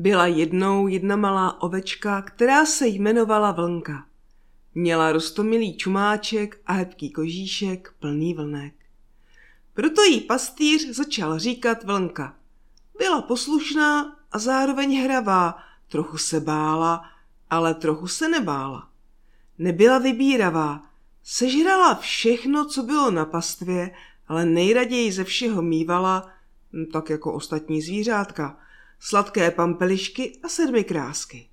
Byla jednou jedna malá ovečka, která se jmenovala Vlnka. Měla rostomilý čumáček a hebký kožíšek plný vlnek. Proto jí pastýř začal říkat Vlnka. Byla poslušná a zároveň hravá, trochu se bála, ale trochu se nebála. Nebyla vybíravá, sežrala všechno, co bylo na pastvě, ale nejraději ze všeho mývala, tak jako ostatní zvířátka, sladké pampelišky a sedmi krásky.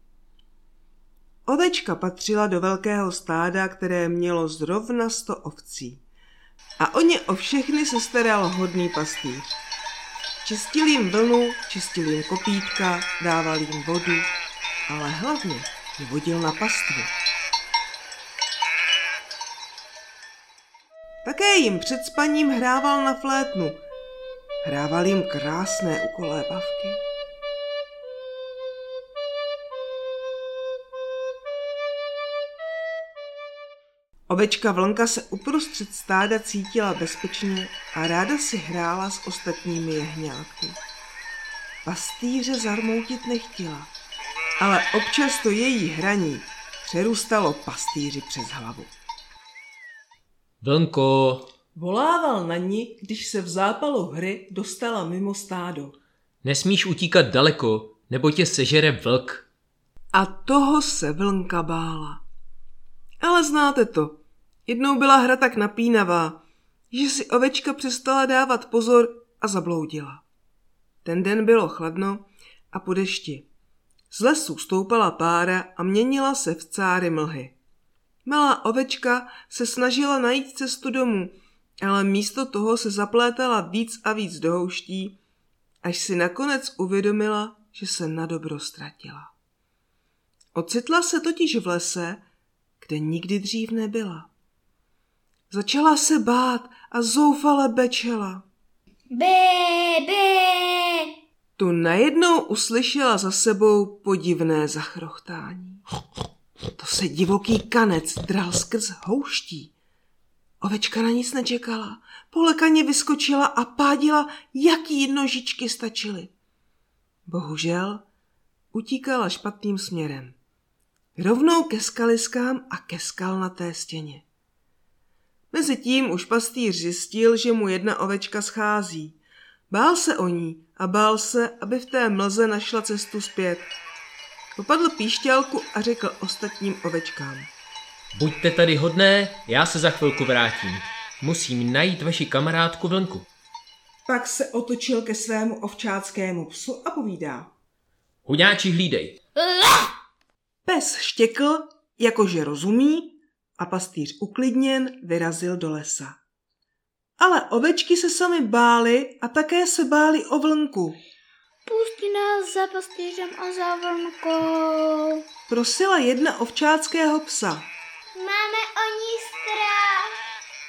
Ovečka patřila do velkého stáda, které mělo zrovna sto ovcí. A o ně o všechny se staral hodný pastýř. Čistil jim vlnu, čistil jim kopítka, dával jim vodu, ale hlavně je vodil na pastvu. Také jim před spaním hrával na flétnu. Hrával jim krásné ukolébavky. Ovečka Vlnka se uprostřed stáda cítila bezpečně a ráda si hrála s ostatními jehňátky. Pastýře zarmoutit nechtěla, ale občas to její hraní přerůstalo pastýři přes hlavu. Vlnko, Volával na ní, když se v zápalu hry dostala mimo stádo. nesmíš utíkat daleko, nebo tě sežere vlk. A toho se vlnka bála. Ale znáte to. Jednou byla hra tak napínavá, že si ovečka přestala dávat pozor a zabloudila. Ten den bylo chladno a po dešti. Z lesů stoupala pára a měnila se v cáry mlhy. Malá ovečka se snažila najít cestu domů, ale místo toho se zaplétala víc a víc do houští, až si nakonec uvědomila, že se na dobro ztratila. Ocitla se totiž v lese, kde nikdy dřív nebyla. Začala se bát a zoufale bečela. Bé, bé. Tu najednou uslyšela za sebou podivné zachrochtání. To se divoký kanec dral skrz houští. Ovečka na nic nečekala. Polekaně vyskočila a pádila, jaký nožičky stačily. Bohužel utíkala špatným směrem. Rovnou ke skaliskám a ke skalnaté stěně. Mezitím už pastýř zjistil, že mu jedna ovečka schází. Bál se o ní a bál se, aby v té mlze našla cestu zpět. Popadl píšťalku a řekl ostatním ovečkám. Buďte tady hodné, já se za chvilku vrátím. Musím najít vaši kamarádku Vlnku. Pak se otočil ke svému ovčáckému psu a povídá. Huňáči hlídej. Pes štěkl, jakože rozumí, a pastýř uklidněn vyrazil do lesa. Ale ovečky se sami bály a také se bály o vlnku. Pusti nás za pastýřem a za vlnkou. Prosila jedna ovčáckého psa. Máme o ní strach.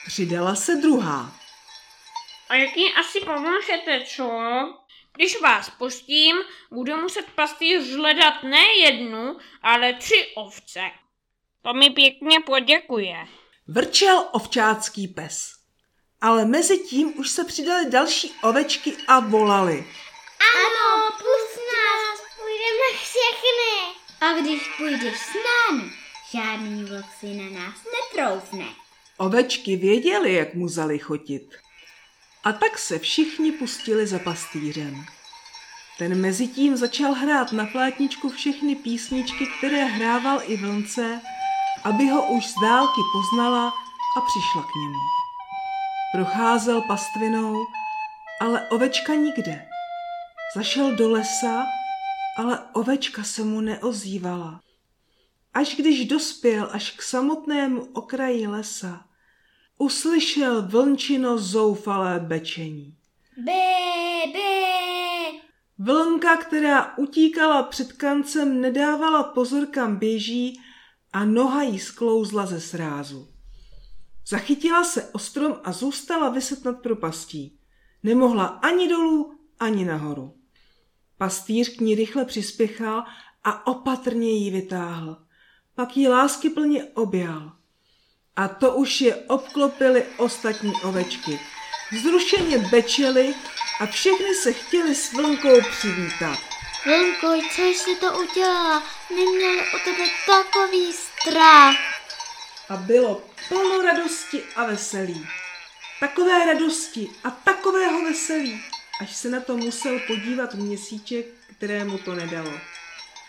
Přidala se druhá. A jak jí asi pomůžete, co? Když vás pustím, budu muset pastýř hledat ne jednu, ale tři ovce. To mi pěkně poděkuje. Vrčel ovčácký pes. Ale mezi tím už se přidaly další ovečky a volali. Ano, pust nás, půjdeme všechny. A když půjdeš s námi, žádný vlk si na nás netroufne. Ovečky věděly, jak mu zalichotit. A tak se všichni pustili za pastýřem. Ten mezitím začal hrát na plátničku všechny písničky, které hrával i vlnce, aby ho už z dálky poznala a přišla k němu. Procházel pastvinou, ale ovečka nikde. Zašel do lesa, ale ovečka se mu neozývala. Až když dospěl až k samotnému okraji lesa, uslyšel vlnčino zoufalé bečení. Bé, bé. Vlnka, která utíkala před kancem, nedávala pozor, kam běží a noha jí sklouzla ze srázu. Zachytila se o strom a zůstala vyset nad propastí. Nemohla ani dolů, ani nahoru. Pastýř k ní rychle přispěchal a opatrně ji vytáhl. Pak ji lásky plně objal. A to už je obklopily ostatní ovečky. Vzrušeně bečely a všechny se chtěli s vlnkou přivítat. Vlnko, co jsi to udělala? Neměli o tebe takový strach. A bylo plno radosti a veselí. Takové radosti a takového veselí, až se na to musel podívat měsíček, kterému to nedalo.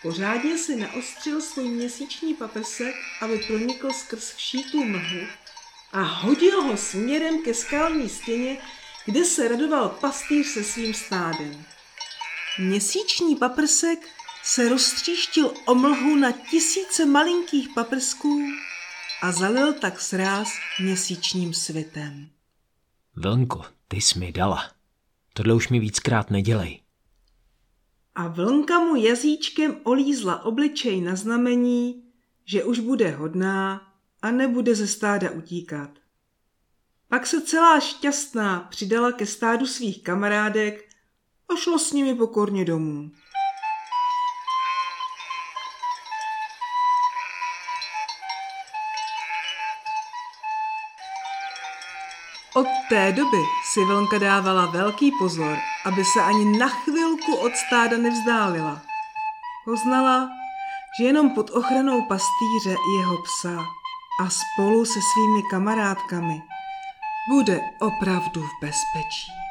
Pořádně si naostřil svůj měsíční paprsek, aby pronikl skrz vší tu mlhu a hodil ho směrem ke skalní stěně, kde se radoval pastýř se svým stádem. Měsíční paprsek se roztříštil o mlhu na tisíce malinkých paprsků a zalil tak sráz měsíčním světem. Vlnko, ty jsi mi dala. Tohle už mi víckrát nedělej. A vlnka mu jazyčkem olízla obličej na znamení, že už bude hodná a nebude ze stáda utíkat. Pak se celá šťastná přidala ke stádu svých kamarádek a šlo s nimi pokorně domů. Od té doby si vlnka dávala velký pozor, aby se ani na chvilku od stáda nevzdálila. Poznala, že jenom pod ochranou pastýře jeho psa a spolu se svými kamarádkami bude opravdu v bezpečí.